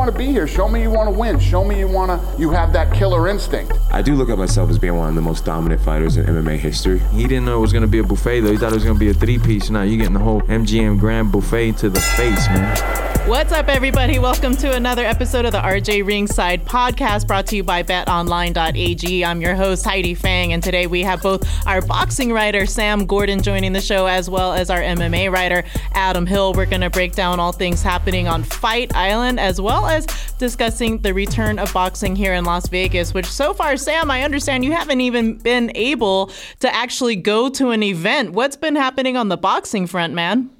Want to be here. Show me you want to win. Show me you want to. You have that killer instinct. I do look at myself as being one of the most dominant fighters in MMA history. He didn't know it was gonna be a buffet though. He thought it was gonna be a three-piece. Now you're getting the whole MGM Grand Buffet to the face, man. What's up, everybody? Welcome to another episode of the RJ Ringside podcast brought to you by betonline.ag. I'm your host, Heidi Fang, and today we have both our boxing writer, Sam Gordon, joining the show, as well as our MMA writer, Adam Hill. We're going to break down all things happening on Fight Island, as well as discussing the return of boxing here in Las Vegas, which so far, Sam, I understand you haven't even been able to actually go to an event. What's been happening on the boxing front, man?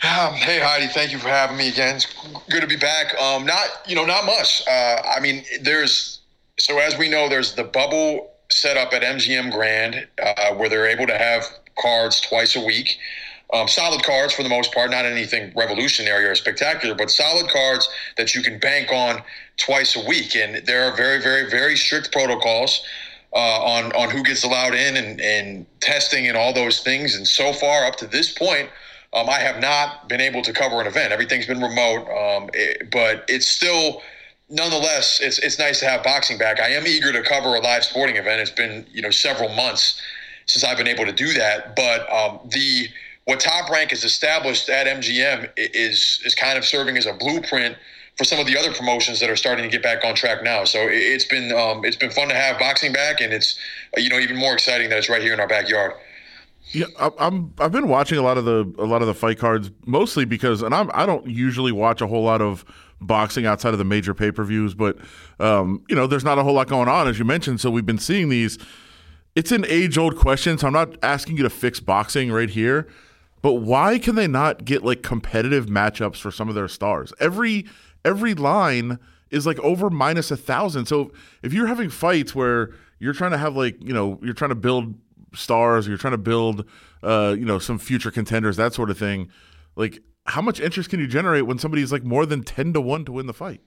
Um, hey Heidi, thank you for having me again. It's good to be back. Um, not you know not much. Uh, I mean, there's so as we know, there's the bubble set up at MGM Grand uh, where they're able to have cards twice a week. Um, solid cards for the most part, not anything revolutionary or spectacular, but solid cards that you can bank on twice a week. And there are very, very, very strict protocols uh, on on who gets allowed in and, and testing and all those things. And so far, up to this point um, I have not been able to cover an event. Everything's been remote, um, it, but it's still, nonetheless, it's it's nice to have boxing back. I am eager to cover a live sporting event. It's been you know several months since I've been able to do that, but um, the what Top Rank has established at MGM is is kind of serving as a blueprint for some of the other promotions that are starting to get back on track now. So it's been um, it's been fun to have boxing back, and it's you know even more exciting that it's right here in our backyard. Yeah, I'm. I've been watching a lot of the a lot of the fight cards mostly because, and I'm. I don't usually watch a whole lot of boxing outside of the major pay per views, but um, you know, there's not a whole lot going on as you mentioned. So we've been seeing these. It's an age old question, so I'm not asking you to fix boxing right here, but why can they not get like competitive matchups for some of their stars? Every every line is like over minus a thousand. So if you're having fights where you're trying to have like you know you're trying to build stars, or you're trying to build, uh, you know, some future contenders, that sort of thing. Like, how much interest can you generate when somebody's like more than ten to one to win the fight?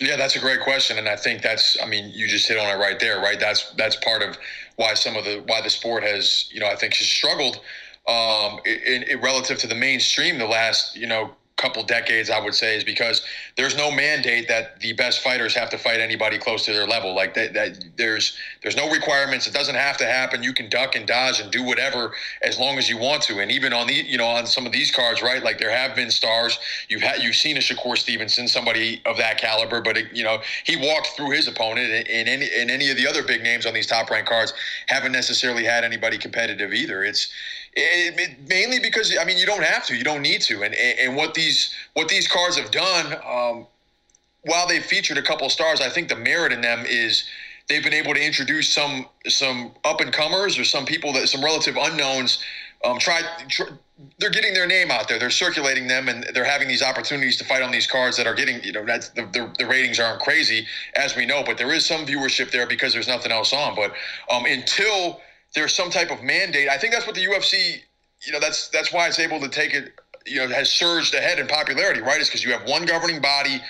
Yeah, that's a great question, and I think that's. I mean, you just hit on it right there, right? That's that's part of why some of the why the sport has, you know, I think has struggled um, in, in relative to the mainstream the last, you know, couple decades, I would say, is because there's no mandate that the best fighters have to fight anybody close to their level. Like that, that there's there's no requirements. It doesn't have to happen. You can duck and dodge and do whatever as long as you want to. And even on the you know on some of these cards, right? Like there have been stars. You've had you've seen a Shakur Stevenson, somebody of that caliber, but it, you know he walked through his opponent, and, any and any of the other big names on these top ranked cards haven't necessarily had anybody competitive either. It's it, it, mainly because I mean you don't have to, you don't need to, and and what these what these cards have done, um, while they've featured a couple stars, I think the merit in them is they've been able to introduce some some up and comers or some people that some relative unknowns. Um, try, try, they're getting their name out there. They're circulating them, and they're having these opportunities to fight on these cards that are getting. You know, that's the, the, the ratings aren't crazy as we know, but there is some viewership there because there's nothing else on. But um, until there's some type of mandate. I think that's what the UFC, you know, that's that's why it's able to take it, you know, has surged ahead in popularity, right? Is because you have one governing body.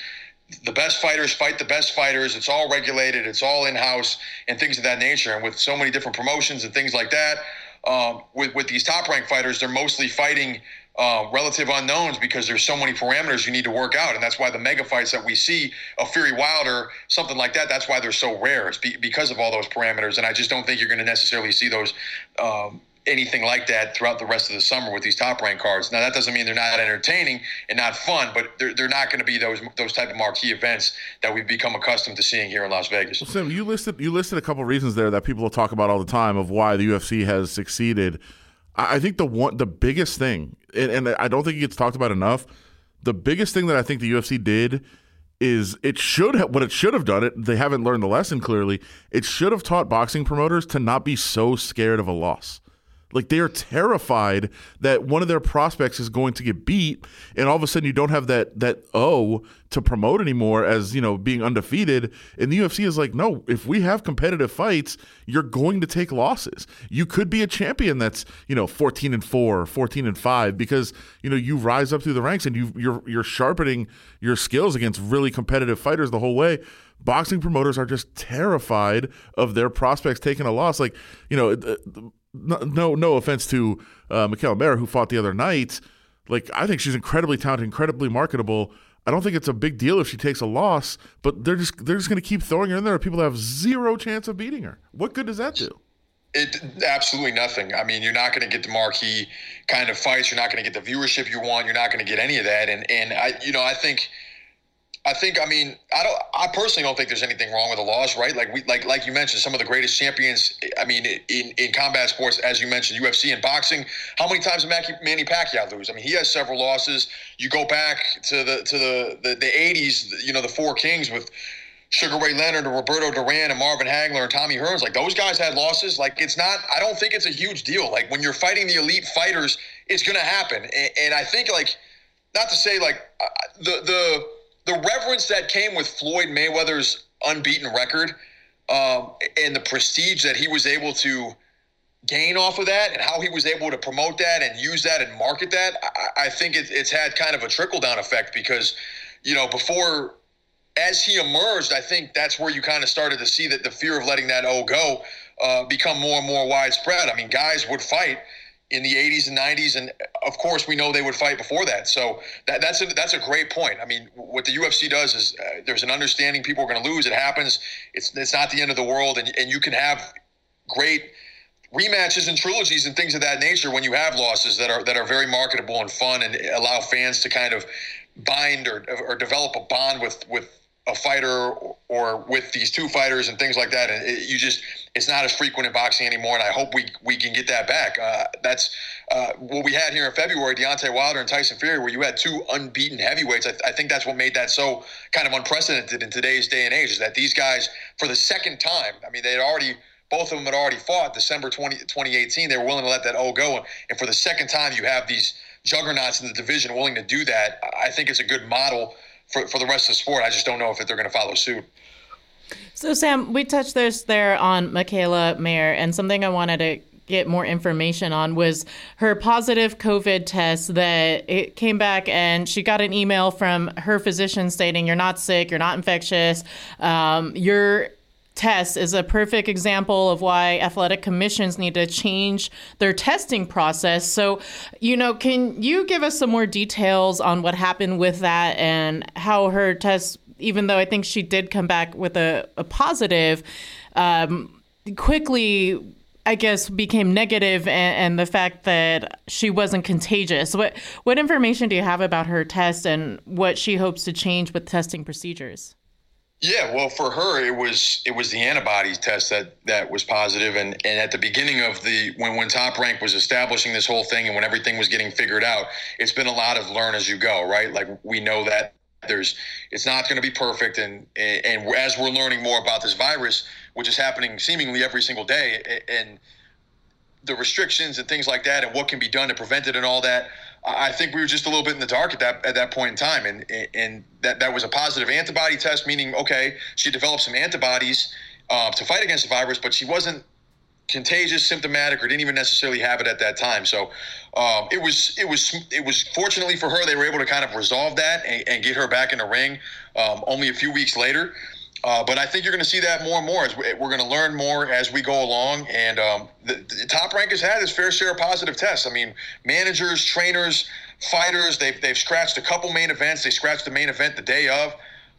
The best fighters fight the best fighters. It's all regulated. It's all in house and things of that nature. And with so many different promotions and things like that, um, with with these top ranked fighters, they're mostly fighting uh, relative unknowns because there's so many parameters you need to work out, and that's why the mega fights that we see of Fury Wilder, something like that, that's why they're so rare. It's be, because of all those parameters, and I just don't think you're going to necessarily see those um, anything like that throughout the rest of the summer with these top rank cards. Now that doesn't mean they're not entertaining and not fun, but they're, they're not going to be those those type of marquee events that we've become accustomed to seeing here in Las Vegas. Well, Sim, you listed you listed a couple reasons there that people talk about all the time of why the UFC has succeeded. I, think the one the biggest thing, and, and I don't think it gets talked about enough. The biggest thing that I think the UFC did is it should have what it should have done it they haven't learned the lesson clearly it should have taught boxing promoters to not be so scared of a loss like they are terrified that one of their prospects is going to get beat, and all of a sudden you don't have that that O to promote anymore as you know being undefeated. And the UFC is like, no, if we have competitive fights, you're going to take losses. You could be a champion that's you know 14 and four, 14 and five, because you know you rise up through the ranks and you you're you're sharpening your skills against really competitive fighters the whole way boxing promoters are just terrified of their prospects taking a loss. Like, you know, uh, no, no, offense to uh, Mikaela Mayer, who fought the other night. Like, I think she's incredibly talented, incredibly marketable. I don't think it's a big deal if she takes a loss, but they're just they're just going to keep throwing her in there. People have zero chance of beating her. What good does that do? It absolutely nothing. I mean, you're not going to get the marquee kind of fights. You're not going to get the viewership you want. You're not going to get any of that. And and I, you know, I think I think I mean I don't I personally don't think there's anything wrong with the laws, right? Like we like like you mentioned, some of the greatest champions. I mean, in in combat sports, as you mentioned, UFC and boxing. How many times did Manny Pacquiao lose? I mean, he has several losses. You go back to the to the the, the 80s, you know, the four kings with. Sugar Ray Leonard and Roberto Duran and Marvin Hagler and Tommy Hearns, like those guys had losses. Like it's not, I don't think it's a huge deal. Like when you're fighting the elite fighters, it's to happen. And, and I think like, not to say like the the the reverence that came with Floyd Mayweather's unbeaten record um, and the prestige that he was able to gain off of that and how he was able to promote that and use that and market that, I, I think it, it's had kind of a trickle down effect because, you know, before as he emerged, I think that's where you kind of started to see that the fear of letting that O go uh, become more and more widespread. I mean, guys would fight in the 80s and 90s, and of course we know they would fight before that. So that, that's a that's a great point. I mean, what the UFC does is uh, there's an understanding people are going to lose. It happens. It's it's not the end of the world, and and you can have great rematches and trilogies and things of that nature when you have losses that are that are very marketable and fun and allow fans to kind of bind or or develop a bond with with a fighter or with these two fighters and things like that. And it, you just, it's not as frequent in boxing anymore. And I hope we, we can get that back. Uh, that's uh, what we had here in February, Deontay Wilder and Tyson Fury, where you had two unbeaten heavyweights. I, th- I think that's what made that so kind of unprecedented in today's day and age is that these guys, for the second time, I mean, they had already, both of them had already fought December 20, 2018. They were willing to let that O go. And for the second time, you have these juggernauts in the division willing to do that. I think it's a good model for, for the rest of the sport. I just don't know if they're going to follow suit. So, Sam, we touched this there on Mikaela Mayer, and something I wanted to get more information on was her positive COVID test that it came back and she got an email from her physician stating you're not sick, you're not infectious, um, you're test is a perfect example of why athletic commissions need to change their testing process. So, you know, can you give us some more details on what happened with that and how her test, even though I think she did come back with a, a positive, um, quickly I guess became negative and, and, the fact that she wasn't contagious. What what information do you have about her test and what she hopes to change with testing procedures? Yeah, well, for her, it was it was the antibodies test that that was positive, and and at the beginning of the when when Top Rank was establishing this whole thing, and when everything was getting figured out, it's been a lot of learn as you go, right? Like we know that there's it's not going to be perfect, and and as we're learning more about this virus, which is happening seemingly every single day, and the restrictions and things like that, and what can be done to prevent it, and all that I think we were just a little bit in the dark at that at that point in time, and and that that was a positive antibody test, meaning okay, she developed some antibodies uh, to fight against the virus, but she wasn't contagious, symptomatic, or didn't even necessarily have it at that time. So um, it was it was it was fortunately for her they were able to kind of resolve that and, and get her back in the ring um, only a few weeks later. Uh, but I think you're going to see that more and more as we're going to learn more as we go along. And um, the, the, top rank has had its fair share of positive tests. I mean, managers, trainers, fighters, they've, they've scratched a couple main events. They scratched the main event the day of,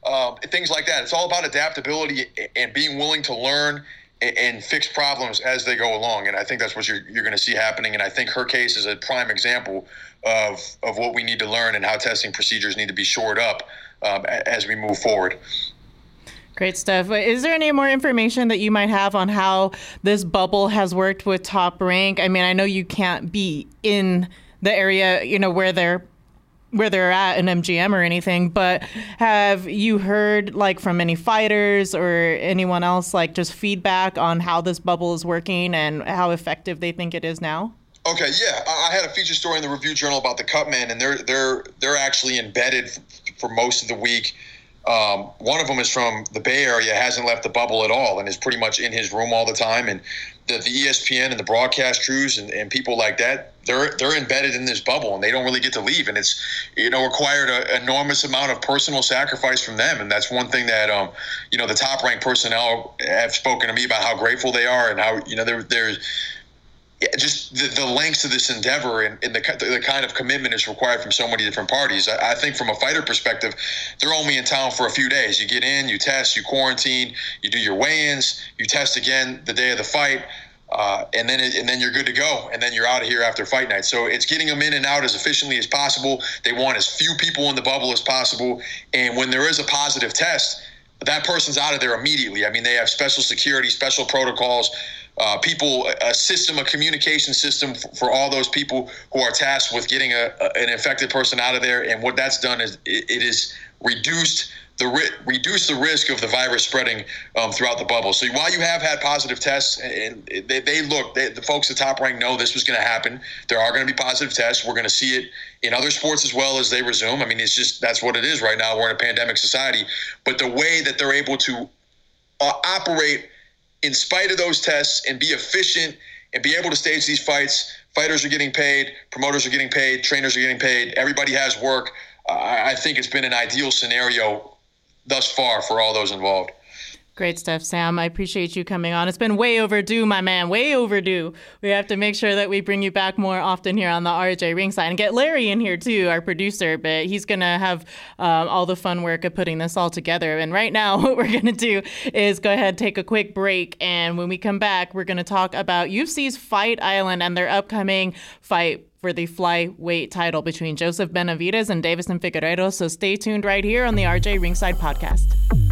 um, things like that. It's all about adaptability and being willing to learn and, and fix problems as they go along. And I think that's what you're, you're going to see happening. And I think her case is a prime example of, of what we need to learn and how testing procedures need to be shored up um, as we move forward. Great stuff. Is there any more information that you might have on how this bubble has worked with Top Rank? I mean, I know you can't be in the area, you know, where they're where they're at in MGM or anything, but have you heard like from any fighters or anyone else like just feedback on how this bubble is working and how effective they think it is now? Okay, yeah, I had a feature story in the Review Journal about the Cutman, and they're they're they're actually embedded for most of the week um, one of them is from the Bay Area, hasn't left the bubble at all, and is pretty much in his room all the time. And the, the ESPN and the broadcast crews and, and people like that, they're they're embedded in this bubble, and they don't really get to leave. And it's you know required an enormous amount of personal sacrifice from them. And that's one thing that um, you know the top ranked personnel have spoken to me about how grateful they are and how you know they're they're just the, the lengths of this endeavor and, and the, the kind of commitment is required from so many different parties. I, I, think from a fighter perspective, they're only in town for a few days. You get in, you test, you quarantine, you do your weigh-ins, you test again the day of the fight. Uh, and then it, and then you're good to go, and then you're out of here after fight night. So it's getting them in and out as efficiently as possible. They want as few people in the bubble as possible, and when there is a positive test, that person's out of there immediately. I mean, they have special security, special protocols uh, people a system, a communication system for, for, all those people who are tasked with getting a, a, an infected person out of there. And what that's done is it, it is reduced the ri- reduce the risk of the virus spreading um, throughout the bubble. So while you have had positive tests, and they, they look, they, the folks at Top Rank know this was going to happen. There are going to be positive tests. We're going to see it in other sports as well as they resume. I mean, it's just that's what it is right now. We're in a pandemic society, but the way that they're able to uh, operate in spite of those tests and be efficient and be able to stage these fights. Fighters are getting paid, promoters are getting paid, trainers are getting paid, everybody has work. I think it's been an ideal scenario thus far for all those involved. Great stuff, Sam. I appreciate you coming on. It's been way overdue, my man. Way overdue. We have to make sure that we bring you back more often here on the RJ Ringside and get Larry in here too, our producer. But he's gonna have um, all the fun work of putting this all together. And right now, what we're gonna do is go ahead, take a quick break, and when we come back, we're gonna talk about UFC's Fight Island and their upcoming fight for the flyweight title between Joseph Benavidez and Deiveson Figueiredo. So stay tuned right here on the RJ Ringside podcast.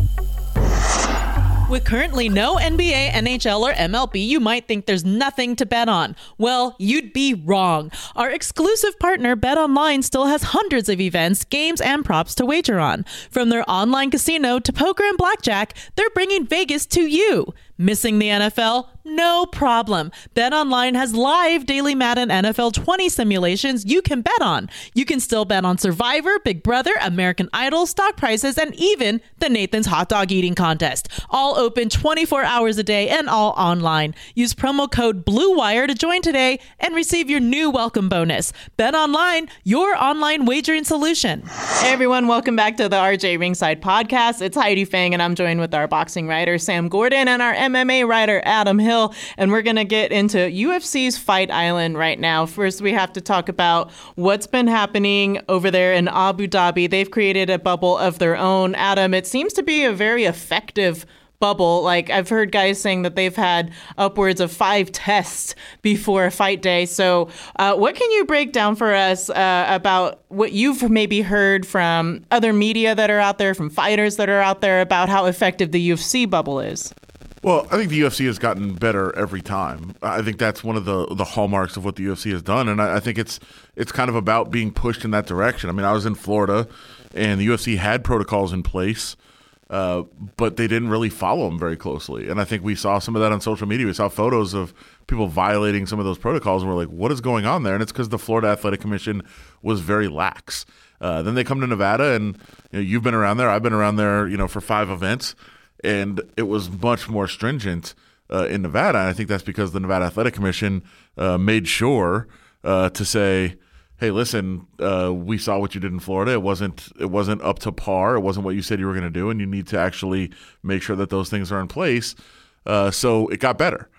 With currently no NBA, NHL, or MLB, you might think there's nothing to bet on. Well, you'd be wrong. Our exclusive partner, BetOnline, still has hundreds of events, games, and props to wager on. From their online casino to poker and blackjack, they're bringing Vegas to you. Missing the NFL? No problem. BetOnline has live daily Madden NFL 20 simulations you can bet on. You can still bet on Survivor, Big Brother, American Idol, stock prices, and even the Nathan's Hot Dog Eating Contest. All open 24 hours a day and all online. Use promo code BLUEWIRE to join today and receive your new welcome bonus. BetOnline, your online wagering solution. Hey everyone, welcome back to the RJ Ringside podcast. It's Heidi Fang, and I'm joined with our boxing writer Sam Gordon and our MMA writer Adam Hill, and we're going to get into UFC's Fight Island right now. First, we have to talk about what's been happening over there in Abu Dhabi. They've created a bubble of their own. Adam, it seems to be a very effective bubble. Like I've heard guys saying that they've had upwards of five tests before a fight day. So, uh, what can you break down for us uh, about what you've maybe heard from other media that are out there, from fighters that are out there about how effective the UFC bubble is? Well, I think the UFC has gotten better every time. I think that's one of the the hallmarks of what the UFC has done, and I, I, think it's it's kind of about being pushed in that direction. I mean, I was in Florida, and the UFC had protocols in place, uh, but they didn't really follow them very closely. And I think we saw some of that on social media. We saw photos of people violating some of those protocols, and we're like, "What is going on there?" And it's because the Florida Athletic Commission was very lax. Uh, then they come to Nevada, and you know, you've been around there. I've been around there, you know, for five events and it was much more stringent uh, in Nevada. And I think that's because the Nevada Athletic Commission uh, made sure uh, to say, "Hey, listen, uh, we saw what you did in Florida. It wasn't it wasn't up to par. It wasn't what you said you were going to do, and you need to actually make sure that those things are in place." Uh, so it got better,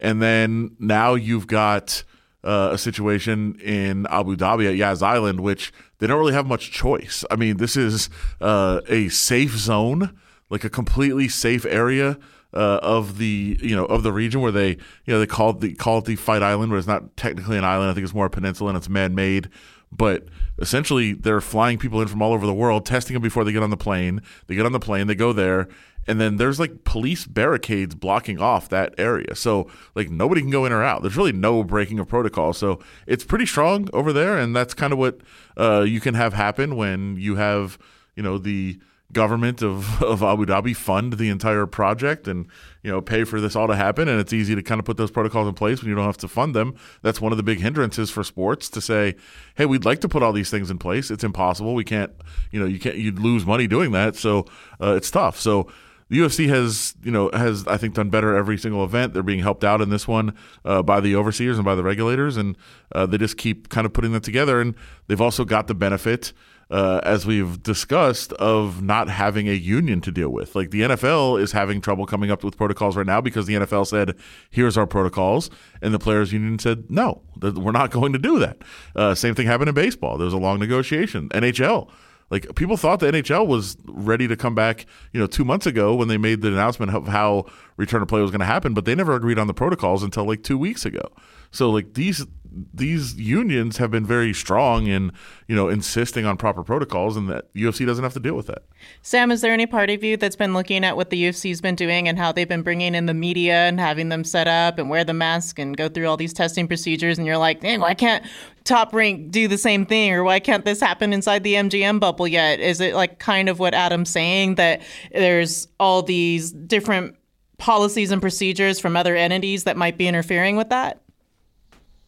and then now you've got. Uh, a situation in Abu Dhabi at Yas Island, which they don't really have much choice. I mean, this is a safe zone like a completely safe area uh, of the you know of the region where they you know they call the call it the Fight Island, but it's not technically an island. I think it's more a peninsula and it's man made. But essentially, they're flying people in from all over the world, testing them before they get on the plane. They get on the plane, they go there, and then there's like police barricades blocking off that area. So like nobody can go in or out. There's really no breaking of protocol. So it's pretty strong over there, and that's kind of what uh, you can have happen when you have you know the government of, of Abu Dhabi fund the entire project and you know pay for this all to happen and it's easy to kind of put those protocols in place when you don't have to fund them that's one of the big hindrances for sports to say hey we'd like to put all these things in place it's impossible we can't you know you can't you'd lose money doing that so uh, it's tough so the UFC has, you know, has I think done better every single event. They're being helped out in this one uh, by the overseers and by the regulators, and uh, they just keep kind of putting that together. And they've also got the benefit uh, as we've discussed, of not having a union to deal with. Like the NFL is having trouble coming up with protocols right now because the NFL said, here's our protocols. And the players' union said, no, we're not going to do that. Uh, same thing happened in baseball. There was a long negotiation. NHL. Like people thought the NHL was ready to come back, you know, two months ago when they made the announcement of how return to play was going to happen, but they never agreed on the protocols until like two weeks ago. So like these these unions have been very strong in you know insisting on proper protocols, and that UFC doesn't have to deal with that. Sam, is there any part of you that's been looking at what the UFC's been doing and how they've been bringing in the media and having them set up and wear the mask and go through all these testing procedures, and you're like, dang, why can't Top Rank do the same thing, or why can't this happen inside the MGM bubble yet? Is it like kind of what Adam's saying that there's all these different policies and procedures from other entities that might be interfering with that?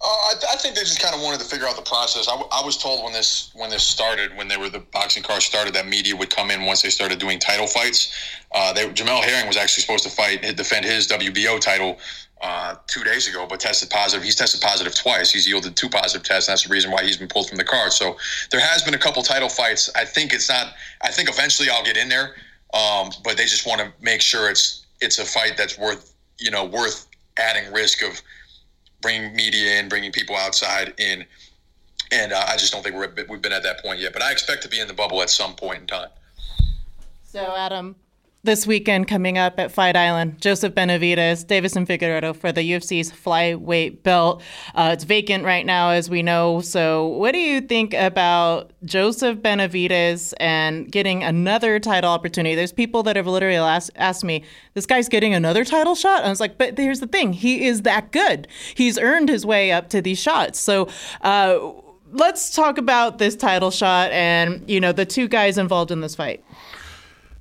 Uh, I, I, think they just kind of wanted to figure out the process. I, I, was told when this when this started, when they were the boxing cars started, that media would come in once they started doing title fights. Uh, they, Jamel Herring was actually supposed to fight defend his WBO title uh, two days ago, but tested positive. He's tested positive twice. He's yielded two positive tests, and that's the reason why he's been pulled from the card. So there has been a couple title fights. I think it's not. I think eventually I'll get in there, um, but they just want to make sure it's it's a fight that's worth you know worth adding risk of bringing media in, bringing people outside in, and uh, I just don't think we're we've been at that point yet. But I expect to be in the bubble at some point in time. So, Adam, this weekend coming up at Fight Island, Joseph Benavidez, Deiveson Figueiredo for the UFC's flyweight belt. Uh, it's vacant right now, as we know. So, what do you think about Joseph Benavidez and getting another title opportunity? There's people that have literally asked, asked me, "This guy's getting another title shot." I was like, "But here's the thing: he is that good. He's earned his way up to these shots." So. Uh, let's talk about this title shot and you know the two guys involved in this fight.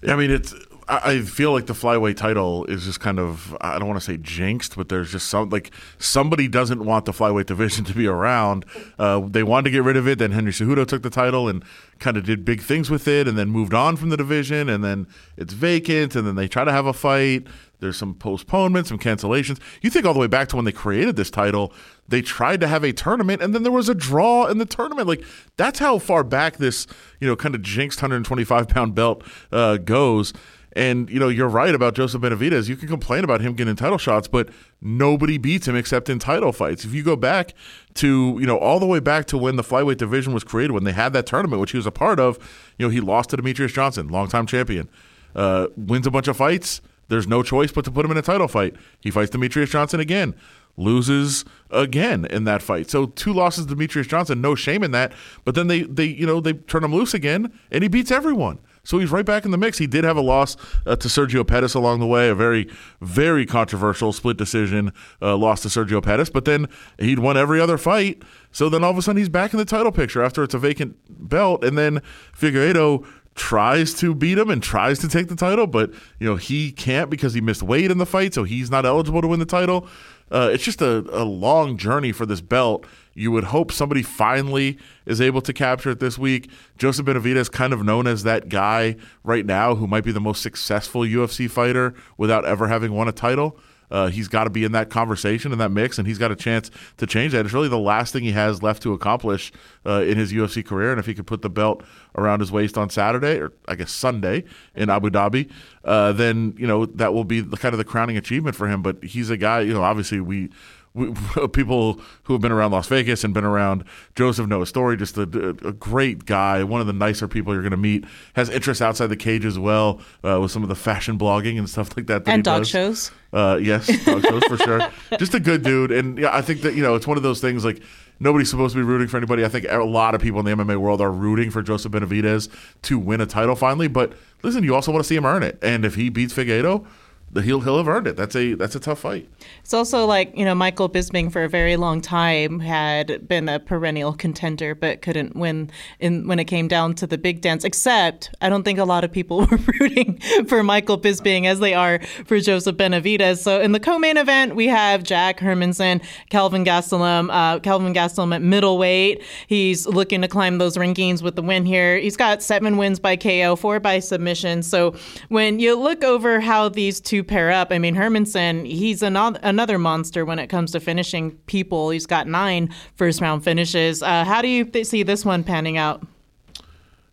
I mean, it's I feel like the flyweight title is just kind of I don't want to say jinxed, but there's just some like somebody doesn't want the flyweight division to be around. Uh, they wanted to get rid of it, then Henry Cejudo took the title and kind of did big things with it, and then moved on from the division, and then it's vacant, and then they try to have a fight. There's some postponements, some cancellations. You think all the way back to when they created this title, they tried to have a tournament, and then there was a draw in the tournament. Like that's how far back this you know kind of jinxed 125 pound belt uh, goes. And you know, you're right about Joseph Benavidez. You can complain about him getting title shots, but nobody beats him except in title fights. If you go back to, you know, all the way back to when the flyweight division was created, when they had that tournament, which he was a part of, you know, he lost to Demetrious Johnson, longtime champion, uh, wins a bunch of fights. There's no choice but to put him in a title fight. He fights Demetrious Johnson again, loses again in that fight. So two losses to Demetrious Johnson, no shame in that. But then they, they, you know, they turn him loose again, and he beats everyone. So he's right back in the mix. He did have a loss uh, to Sergio Pettis along the way, a very, very controversial split decision uh, loss to Sergio Pettis, but then he'd won every other fight. So then all of a sudden he's back in the title picture after it's a vacant belt. And then Figueiredo tries to beat him and tries to take the title, but you know he can't because he missed weight in the fight, so he's not eligible to win the title. Uh, it's just a, a long journey for this belt. You would hope somebody finally is able to capture it this week. Joseph Benavidez kind of known as that guy right now who might be the most successful UFC fighter without ever having won a title. Uh, he's got to be in that conversation in that mix, and he's got a chance to change that. It's really the last thing he has left to accomplish uh, in his UFC career. And if he could put the belt around his waist on Saturday, or I guess Sunday in Abu Dhabi, uh, then you know that will be the, kind of the crowning achievement for him. But he's a guy, you know, obviously we we, people who have been around Las Vegas and been around Joseph know his story. Just a, a great guy, one of the nicer people you're going to meet. Has interests outside the cage as well, uh, with some of the fashion blogging and stuff like that. that and dog does. shows. Uh, yes, dog shows for sure. Just a good dude, and yeah, I think that you know it's one of those things like nobody's supposed to be rooting for anybody. I think a lot of people in the MMA world are rooting for Joseph Benavidez to win a title finally. But listen, you also want to see him earn it, and if he beats Figueiredo, the he'll he'll have earned it. That's a that's a tough fight. It's also like, you know, Michael Bisping for a very long time had been a perennial contender, but couldn't win in when it came down to the big dance. Except, I don't think a lot of people were rooting for Michael Bisping as they are for Joseph Benavidez. So in the co-main event, we have Jack Hermansson, Kelvin Gastelum, uh, Kelvin Gastelum at middleweight. He's looking to climb those rankings with the win here. He's got seven wins by KO, four by submission. So when you look over how these two pair up, I mean, Hermansson, he's another another monster when it comes to finishing people. He's got nine first round finishes. Uh, how do you th- see this one panning out?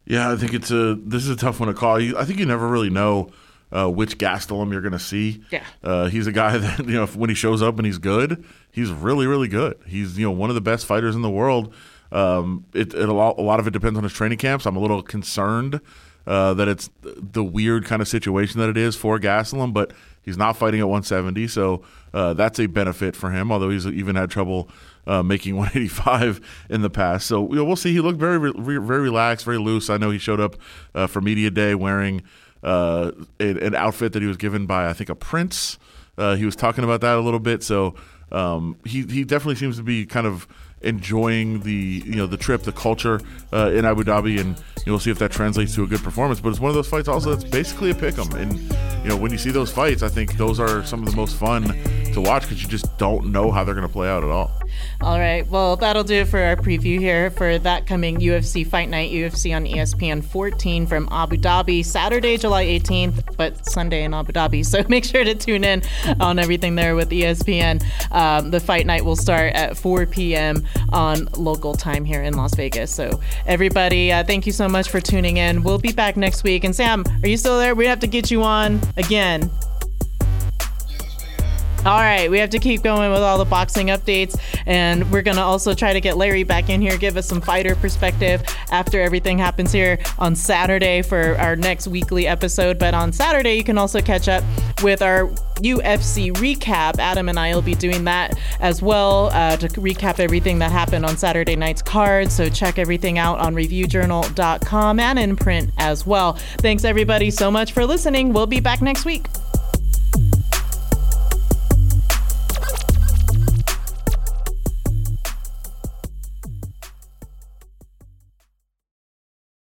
Yeah, I think it's a this is a tough one to call. I think you never really know uh, which Gastelum you're going to see. Yeah. uh, he's a guy that you know if, when he shows up and he's good, he's really really good. He's you know one of the best fighters in the world. Um, it, it a, lot, a lot of it depends on his training camps. I'm a little concerned uh, that it's the weird kind of situation that it is for Gastelum, but he's not fighting at 170, so uh, that's a benefit for him. Although he's even had trouble uh, making 185 in the past, so you know, we'll see. He looked very re- very relaxed, very loose. I know he showed up uh, for media day wearing uh, an, an outfit that he was given by I think a prince. He was talking about that a little bit, so um, he he definitely seems to be kind of enjoying the you know the trip, the culture uh, in Abu Dhabi, and you know, we'll see if that translates to a good performance. But it's one of those fights also that's basically a pick 'em, and you know when you see those fights, I think those are some of the most fun to watch because you just don't know how they're going to play out at all. All right. Well, that'll do it for our preview here for that coming UFC Fight Night, UFC on ESPN 14 from Abu Dhabi, Saturday, July 18th, but Sunday in Abu Dhabi. So make sure to tune in on everything there with ESPN. Um, the Fight Night will start at 4 p.m. on local time here in Las Vegas. So everybody, uh, thank you so much for tuning in. We'll be back next week. And Sam, are you still there? We have to get you on again. All right, we have to keep going with all the boxing updates, and we're gonna also try to get Larry back in here, give us some fighter perspective after everything happens here on Saturday for our next weekly episode. But on Saturday, you can also catch up with our UFC recap. Adam and I will be doing that as well uh, to recap everything that happened on Saturday night's card. So check everything out on ReviewJournal.com and in print as well. Thanks everybody so much for listening. We'll be back next week.